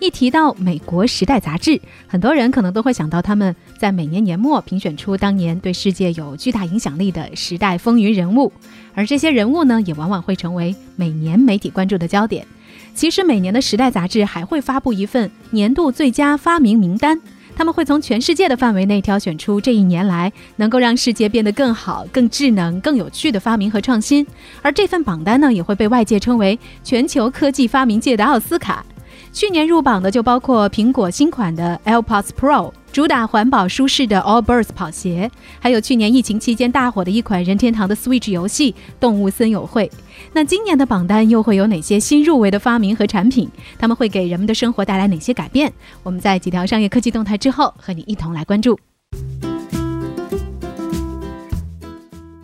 一提到美国《时代》杂志，很多人可能都会想到他们在每年年末评选出当年对世界有巨大影响力的时代风云人物，而这些人物呢，也往往会成为每年媒体关注的焦点。其实，每年的《时代》杂志还会发布一份年度最佳发明名单，他们会从全世界的范围内挑选出这一年来能够让世界变得更好、更智能、更有趣的发明和创新，而这份榜单呢，也会被外界称为全球科技发明界的奥斯卡。去年入榜的就包括苹果新款的 AirPods Pro，主打环保舒适的 Allbirds 跑鞋，还有去年疫情期间大火的一款任天堂的 Switch 游戏《动物森友会》。那今年的榜单又会有哪些新入围的发明和产品？他们会给人们的生活带来哪些改变？我们在几条商业科技动态之后，和你一同来关注。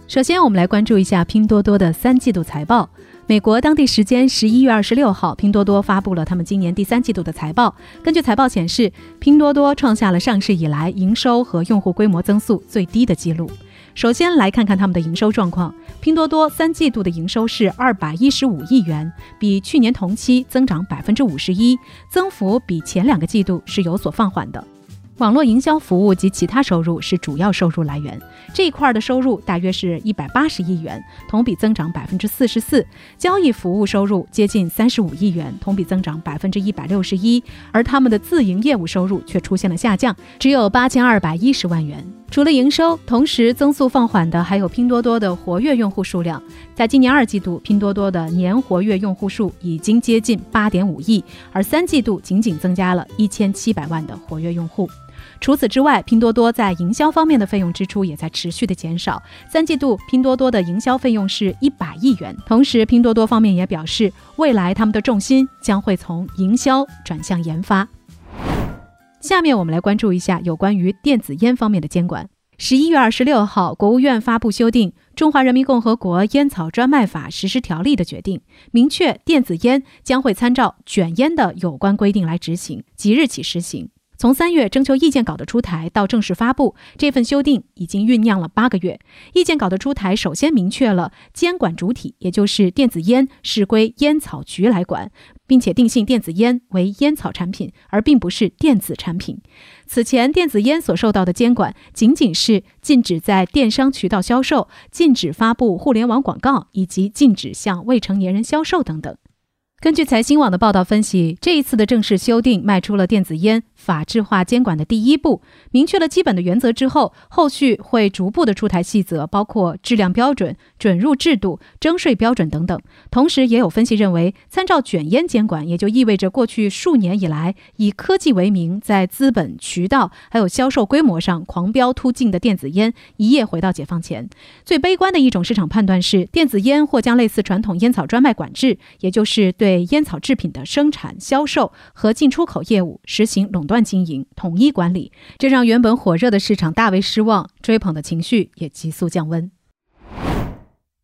首先，我们来关注一下拼多多的三季度财报。美国当地时间十一月二十六号，拼多多发布了他们今年第三季度的财报。根据财报显示，拼多多创下了上市以来营收和用户规模增速最低的记录。首先来看看他们的营收状况，拼多多三季度的营收是二百一十五亿元，比去年同期增长百分之五十一，增幅比前两个季度是有所放缓的。网络营销服务及其他收入是主要收入来源，这一块的收入大约是一百八十亿元，同比增长百分之四十四。交易服务收入接近三十五亿元，同比增长百分之一百六十一。而他们的自营业务收入却出现了下降，只有八千二百一十万元。除了营收，同时增速放缓的还有拼多多的活跃用户数量。在今年二季度，拼多多的年活跃用户数已经接近八点五亿，而三季度仅仅增加了一千七百万的活跃用户。除此之外，拼多多在营销方面的费用支出也在持续的减少。三季度，拼多多的营销费用是一百亿元。同时，拼多多方面也表示，未来他们的重心将会从营销转向研发。下面我们来关注一下有关于电子烟方面的监管。十一月二十六号，国务院发布修订《中华人民共和国烟草专卖法实施条例》的决定，明确电子烟将会参照卷烟的有关规定来执行，即日起施行。从三月征求意见稿的出台到正式发布，这份修订已经酝酿了八个月。意见稿的出台，首先明确了监管主体，也就是电子烟是归烟草局来管，并且定性电子烟为烟草产品，而并不是电子产品。此前，电子烟所受到的监管仅仅是禁止在电商渠道销售、禁止发布互联网广告以及禁止向未成年人销售等等。根据财新网的报道分析，这一次的正式修订迈出了电子烟法制化监管的第一步，明确了基本的原则之后，后续会逐步的出台细则，包括质量标准、准入制度、征税标准等等。同时，也有分析认为，参照卷烟监管，也就意味着过去数年以来以科技为名，在资本、渠道还有销售规模上狂飙突进的电子烟，一夜回到解放前。最悲观的一种市场判断是，电子烟或将类似传统烟草专卖管制，也就是对。对烟草制品的生产、销售和进出口业务实行垄断经营、统一管理，这让原本火热的市场大为失望，追捧的情绪也急速降温。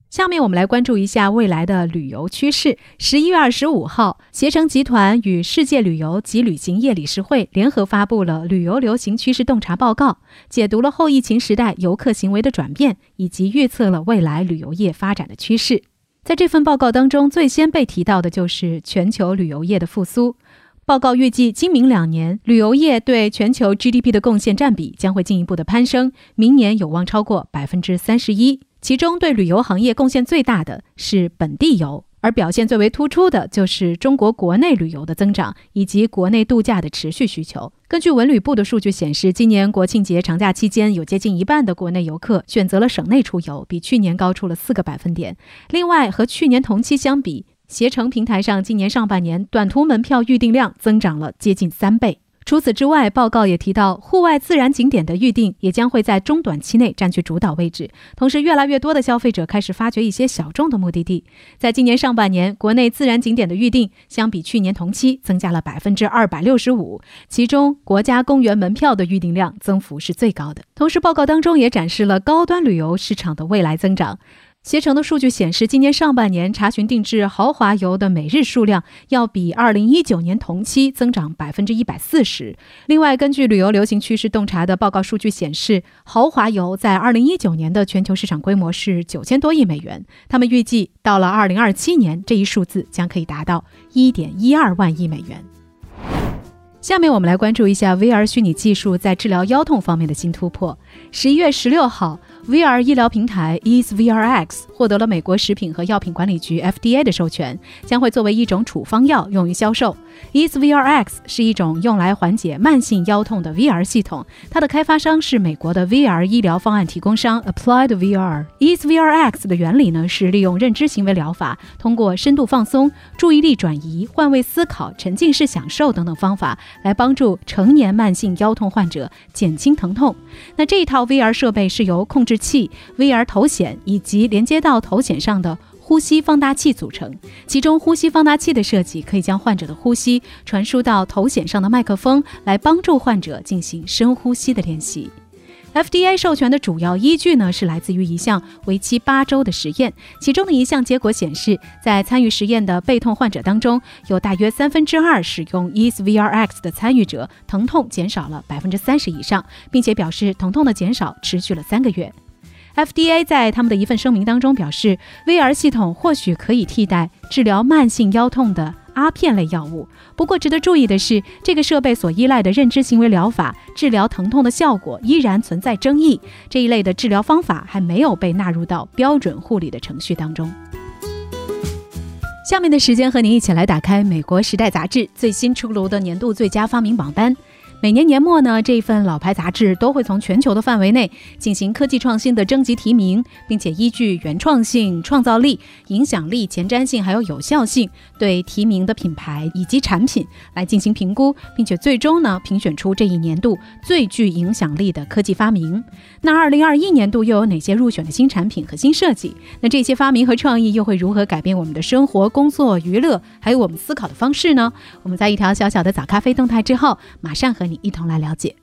下面我们来关注一下未来的旅游趋势。十一月二十五号，携程集团与世界旅游及旅行业理事会联合发布了《旅游流行趋势洞察报告》，解读了后疫情时代游客行为的转变，以及预测了未来旅游业发展的趋势。在这份报告当中，最先被提到的就是全球旅游业的复苏。报告预计，今明两年旅游业对全球 GDP 的贡献占比将会进一步的攀升，明年有望超过百分之三十一。其中，对旅游行业贡献最大的是本地游。而表现最为突出的就是中国国内旅游的增长以及国内度假的持续需求。根据文旅部的数据显示，今年国庆节长假期间，有接近一半的国内游客选择了省内出游，比去年高出了四个百分点。另外，和去年同期相比，携程平台上今年上半年短途门票预订量增长了接近三倍。除此之外，报告也提到，户外自然景点的预定也将会在中短期内占据主导位置。同时，越来越多的消费者开始发掘一些小众的目的地。在今年上半年，国内自然景点的预定相比去年同期增加了百分之二百六十五，其中国家公园门票的预订量增幅是最高的。同时，报告当中也展示了高端旅游市场的未来增长。携程的数据显示，今年上半年查询定制豪华游的每日数量要比二零一九年同期增长百分之一百四十。另外，根据旅游流行趋势洞察的报告数据显示，豪华游在二零一九年的全球市场规模是九千多亿美元。他们预计到了二零二七年，这一数字将可以达到一点一二万亿美元。下面我们来关注一下 VR 虚拟技术在治疗腰痛方面的新突破。十一月十六号。VR 医疗平台 EaseVRX 获得了美国食品和药品管理局 FDA 的授权，将会作为一种处方药用于销售。EaseVRX 是一种用来缓解慢性腰痛的 VR 系统，它的开发商是美国的 VR 医疗方案提供商 Applied VR。EaseVRX 的原理呢是利用认知行为疗法，通过深度放松、注意力转移、换位思考、沉浸式享受等等方法，来帮助成年慢性腰痛患者减轻疼痛。那这一套 VR 设备是由控制器、VR 头显以及连接到头显上的。呼吸放大器组成，其中呼吸放大器的设计可以将患者的呼吸传输到头显上的麦克风，来帮助患者进行深呼吸的练习。FDA 授权的主要依据呢，是来自于一项为期八周的实验，其中的一项结果显示，在参与实验的背痛患者当中，有大约三分之二使用 EaseVRX 的参与者疼痛减少了百分之三十以上，并且表示疼痛的减少持续了三个月。FDA 在他们的一份声明当中表示，VR 系统或许可以替代治疗慢性腰痛的阿片类药物。不过，值得注意的是，这个设备所依赖的认知行为疗法治疗疼痛的效果依然存在争议。这一类的治疗方法还没有被纳入到标准护理的程序当中。下面的时间和您一起来打开《美国时代》杂志最新出炉的年度最佳发明榜单。每年年末呢，这一份老牌杂志都会从全球的范围内进行科技创新的征集提名，并且依据原创性、创造力、影响力、前瞻性还有有效性，对提名的品牌以及产品来进行评估，并且最终呢评选出这一年度最具影响力的科技发明。那二零二一年度又有哪些入选的新产品和新设计？那这些发明和创意又会如何改变我们的生活、工作、娱乐，还有我们思考的方式呢？我们在一条小小的早咖啡动态之后，马上和。你一同来了解。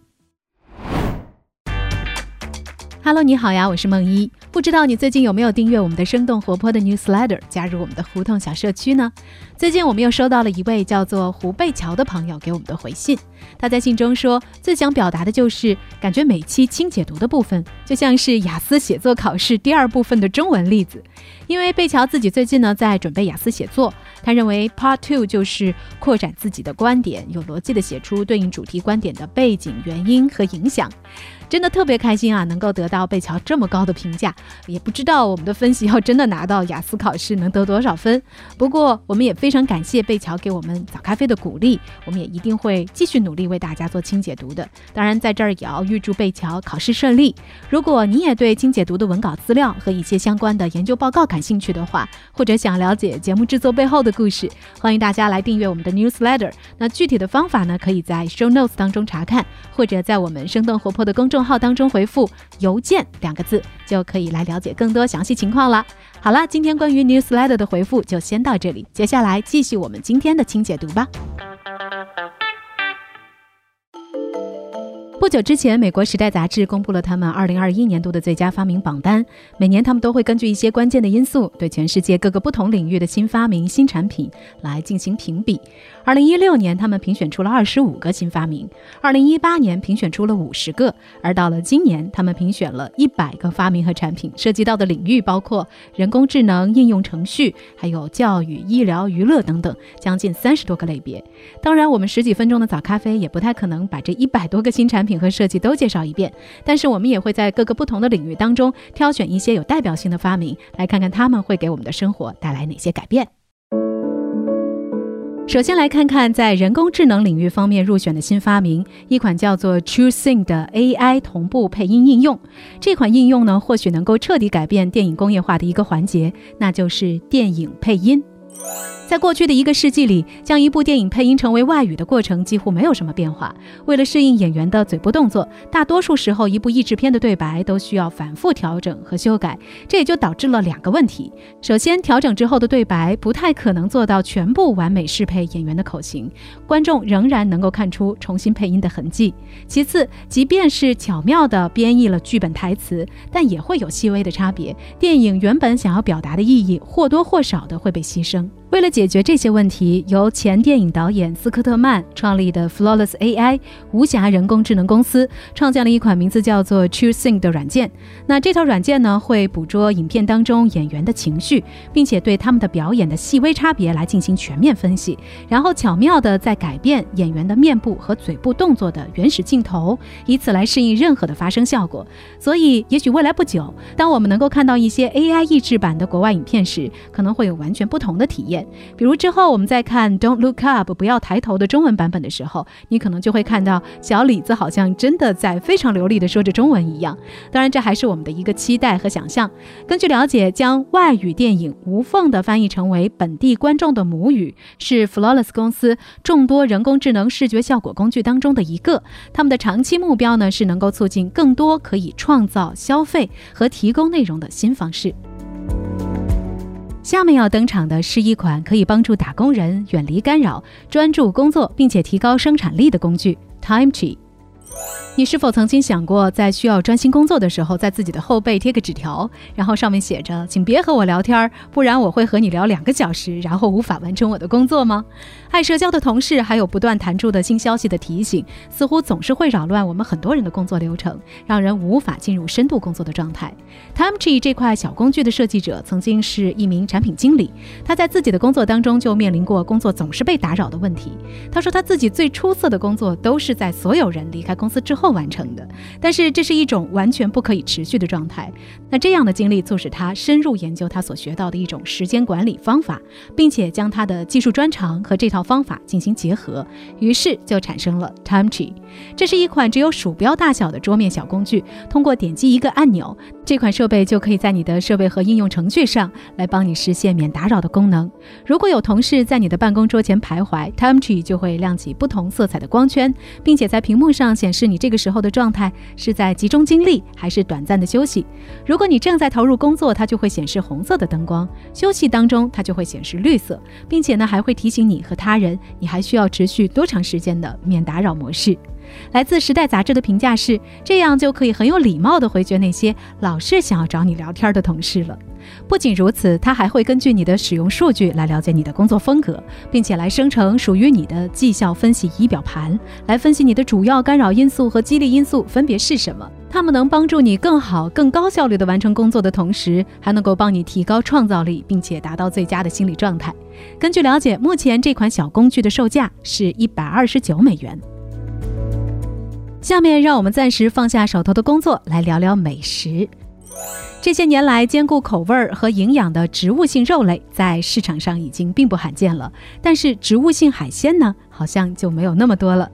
Hello，你好呀，我是梦一。不知道你最近有没有订阅我们的生动活泼的 Newsletter，加入我们的胡同小社区呢？最近我们又收到了一位叫做胡贝乔的朋友给我们的回信。他在信中说，最想表达的就是感觉每期轻解读的部分就像是雅思写作考试第二部分的中文例子。因为贝乔自己最近呢在准备雅思写作，他认为 Part Two 就是扩展自己的观点，有逻辑的写出对应主题观点的背景、原因和影响。真的特别开心啊，能够得到贝乔这么高的评价。也不知道我们的分析要真的拿到雅思考试能得多少分。不过我们也非常感谢贝乔给我们早咖啡的鼓励，我们也一定会继续努力为大家做轻解读的。当然，在这儿也要预祝贝乔考试顺利。如果你也对轻解读的文稿资料和一些相关的研究报告感兴趣的话，或者想了解节目制作背后的故事，欢迎大家来订阅我们的 newsletter。那具体的方法呢，可以在 show notes 当中查看，或者在我们生动活泼的公众众号当中回复“邮件”两个字，就可以来了解更多详细情况了。好了，今天关于 newsletter 的回复就先到这里，接下来继续我们今天的轻解读吧。不久之前，《美国时代》杂志公布了他们2021年度的最佳发明榜单。每年，他们都会根据一些关键的因素，对全世界各个不同领域的新发明、新产品来进行评比。2016年，他们评选出了25个新发明；2018年，评选出了50个；而到了今年，他们评选了一百个发明和产品，涉及到的领域包括人工智能、应用程序，还有教育、医疗、娱乐等等，将近三十多个类别。当然，我们十几分钟的早咖啡也不太可能把这一百多个新产品品和设计都介绍一遍，但是我们也会在各个不同的领域当中挑选一些有代表性的发明，来看看他们会给我们的生活带来哪些改变。首先来看看在人工智能领域方面入选的新发明，一款叫做 TrueSync 的 AI 同步配音应用。这款应用呢，或许能够彻底改变电影工业化的一个环节，那就是电影配音。在过去的一个世纪里，将一部电影配音成为外语的过程几乎没有什么变化。为了适应演员的嘴部动作，大多数时候一部译制片的对白都需要反复调整和修改。这也就导致了两个问题：首先，调整之后的对白不太可能做到全部完美适配演员的口型，观众仍然能够看出重新配音的痕迹；其次，即便是巧妙地编译了剧本台词，但也会有细微的差别，电影原本想要表达的意义或多或少的会被牺牲。为了解决这些问题，由前电影导演斯科特曼创立的 Flawless AI 无瑕人工智能公司创建了一款名字叫做 True Sync 的软件。那这套软件呢，会捕捉影片当中演员的情绪，并且对他们的表演的细微差别来进行全面分析，然后巧妙地再改变演员的面部和嘴部动作的原始镜头，以此来适应任何的发声效果。所以，也许未来不久，当我们能够看到一些 AI 译制版的国外影片时，可能会有完全不同的体验。比如之后我们再看 "Don't Look Up" 不要抬头的中文版本的时候，你可能就会看到小李子好像真的在非常流利的说着中文一样。当然，这还是我们的一个期待和想象。根据了解，将外语电影无缝的翻译成为本地观众的母语，是 Flawless 公司众多人工智能视觉效果工具当中的一个。他们的长期目标呢，是能够促进更多可以创造、消费和提供内容的新方式。下面要登场的是一款可以帮助打工人远离干扰、专注工作，并且提高生产力的工具 ——TimeTree。你是否曾经想过，在需要专心工作的时候，在自己的后背贴个纸条，然后上面写着“请别和我聊天，不然我会和你聊两个小时，然后无法完成我的工作吗？”爱社交的同事，还有不断弹出的新消息的提醒，似乎总是会扰乱我们很多人的工作流程，让人无法进入深度工作的状态。TimeTree 这块小工具的设计者曾经是一名产品经理，他在自己的工作当中就面临过工作总是被打扰的问题。他说他自己最出色的工作都是在所有人离开公司之后。完成的，但是这是一种完全不可以持续的状态。那这样的经历促使他深入研究他所学到的一种时间管理方法，并且将他的技术专长和这套方法进行结合，于是就产生了 TimeTree。这是一款只有鼠标大小的桌面小工具，通过点击一个按钮，这款设备就可以在你的设备和应用程序上来帮你实现免打扰的功能。如果有同事在你的办公桌前徘徊，TimeTree 就会亮起不同色彩的光圈，并且在屏幕上显示你这个。时候的状态是在集中精力还是短暂的休息？如果你正在投入工作，它就会显示红色的灯光；休息当中，它就会显示绿色，并且呢还会提醒你和他人，你还需要持续多长时间的免打扰模式。来自《时代》杂志的评价是：这样就可以很有礼貌地回绝那些老是想要找你聊天的同事了。不仅如此，它还会根据你的使用数据来了解你的工作风格，并且来生成属于你的绩效分析仪表盘，来分析你的主要干扰因素和激励因素分别是什么。它们能帮助你更好、更高效率地完成工作的同时，还能够帮你提高创造力，并且达到最佳的心理状态。根据了解，目前这款小工具的售价是一百二十九美元。下面让我们暂时放下手头的工作，来聊聊美食。这些年来，兼顾口味儿和营养的植物性肉类在市场上已经并不罕见了，但是植物性海鲜呢，好像就没有那么多了。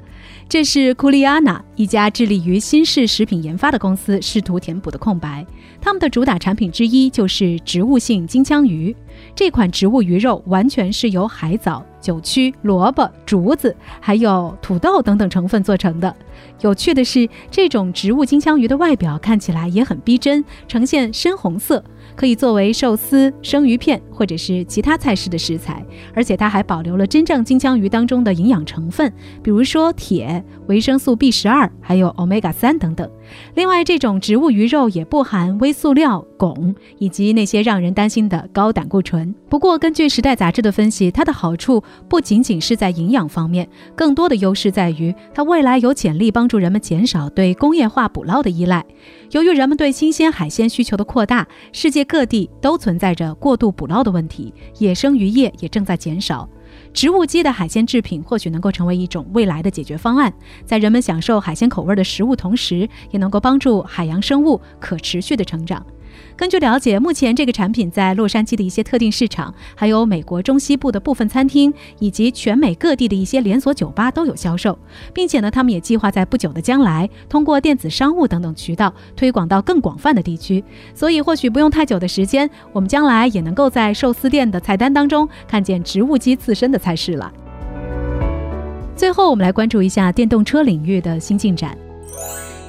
这是库利亚纳一家致力于新式食品研发的公司试图填补的空白。他们的主打产品之一就是植物性金枪鱼。这款植物鱼肉完全是由海藻。酒曲、萝卜、竹子，还有土豆等等成分做成的。有趣的是，这种植物金枪鱼的外表看起来也很逼真，呈现深红色。可以作为寿司、生鱼片或者是其他菜式的食材，而且它还保留了真正金枪鱼当中的营养成分，比如说铁、维生素 B 十二，还有 Omega 三等等。另外，这种植物鱼肉也不含微塑料、汞以及那些让人担心的高胆固醇。不过，根据《时代》杂志的分析，它的好处不仅仅是在营养方面，更多的优势在于它未来有潜力帮助人们减少对工业化捕捞的依赖。由于人们对新鲜海鲜需求的扩大，世界各地都存在着过度捕捞的问题，野生渔业也正在减少。植物基的海鲜制品或许能够成为一种未来的解决方案，在人们享受海鲜口味的食物同时，也能够帮助海洋生物可持续的成长。根据了解，目前这个产品在洛杉矶的一些特定市场，还有美国中西部的部分餐厅，以及全美各地的一些连锁酒吧都有销售，并且呢，他们也计划在不久的将来，通过电子商务等等渠道推广到更广泛的地区。所以，或许不用太久的时间，我们将来也能够在寿司店的菜单当中看见植物基刺身的菜式了。最后，我们来关注一下电动车领域的新进展。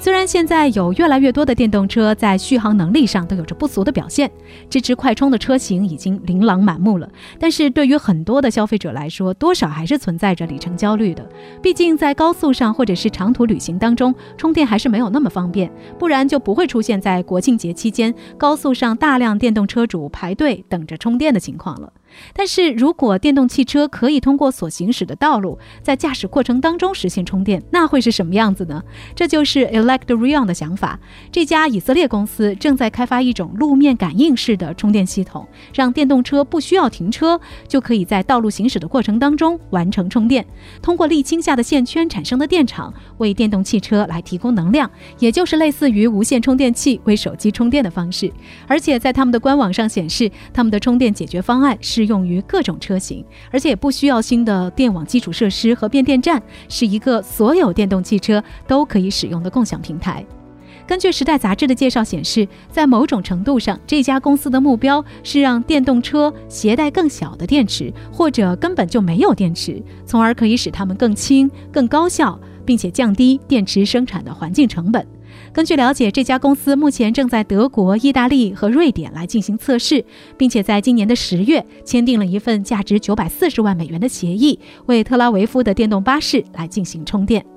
虽然现在有越来越多的电动车在续航能力上都有着不俗的表现，支持快充的车型已经琳琅满目了，但是对于很多的消费者来说，多少还是存在着里程焦虑的。毕竟在高速上或者是长途旅行当中，充电还是没有那么方便，不然就不会出现在国庆节期间高速上大量电动车主排队等着充电的情况了。但是如果电动汽车可以通过所行驶的道路，在驾驶过程当中实现充电，那会是什么样子呢？这就是 Electrion 的想法。这家以色列公司正在开发一种路面感应式的充电系统，让电动车不需要停车，就可以在道路行驶的过程当中完成充电。通过沥青下的线圈产生的电场，为电动汽车来提供能量，也就是类似于无线充电器为手机充电的方式。而且在他们的官网上显示，他们的充电解决方案是。用于各种车型，而且也不需要新的电网基础设施和变电站，是一个所有电动汽车都可以使用的共享平台。根据《时代》杂志的介绍显示，在某种程度上，这家公司的目标是让电动车携带更小的电池，或者根本就没有电池，从而可以使它们更轻、更高效，并且降低电池生产的环境成本。根据了解，这家公司目前正在德国、意大利和瑞典来进行测试，并且在今年的十月签订了一份价值九百四十万美元的协议，为特拉维夫的电动巴士来进行充电。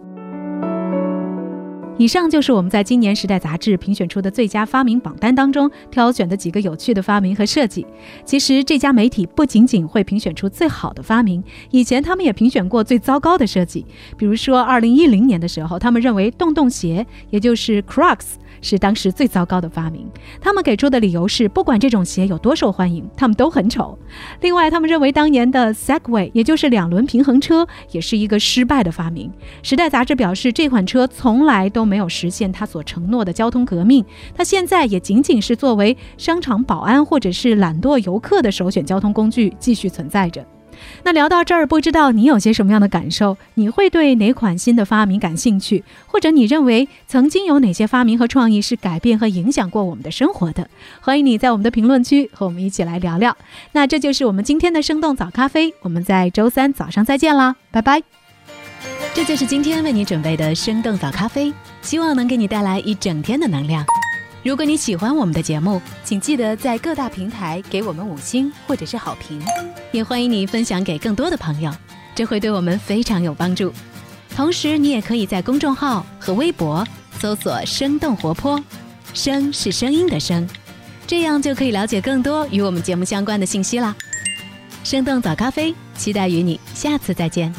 以上就是我们在今年《时代》杂志评选出的最佳发明榜单当中挑选的几个有趣的发明和设计。其实这家媒体不仅仅会评选出最好的发明，以前他们也评选过最糟糕的设计。比如说，二零一零年的时候，他们认为洞洞鞋，也就是 Crocs。是当时最糟糕的发明。他们给出的理由是，不管这种鞋有多受欢迎，他们都很丑。另外，他们认为当年的 Segway，也就是两轮平衡车，也是一个失败的发明。时代杂志表示，这款车从来都没有实现它所承诺的交通革命，它现在也仅仅是作为商场保安或者是懒惰游客的首选交通工具继续存在着。那聊到这儿，不知道你有些什么样的感受？你会对哪款新的发明感兴趣？或者你认为曾经有哪些发明和创意是改变和影响过我们的生活的？欢迎你在我们的评论区和我们一起来聊聊。那这就是我们今天的生动早咖啡，我们在周三早上再见啦，拜拜。这就是今天为你准备的生动早咖啡，希望能给你带来一整天的能量。如果你喜欢我们的节目，请记得在各大平台给我们五星或者是好评，也欢迎你分享给更多的朋友，这会对我们非常有帮助。同时，你也可以在公众号和微博搜索“生动活泼”，声是声音的声，这样就可以了解更多与我们节目相关的信息啦。生动早咖啡，期待与你下次再见。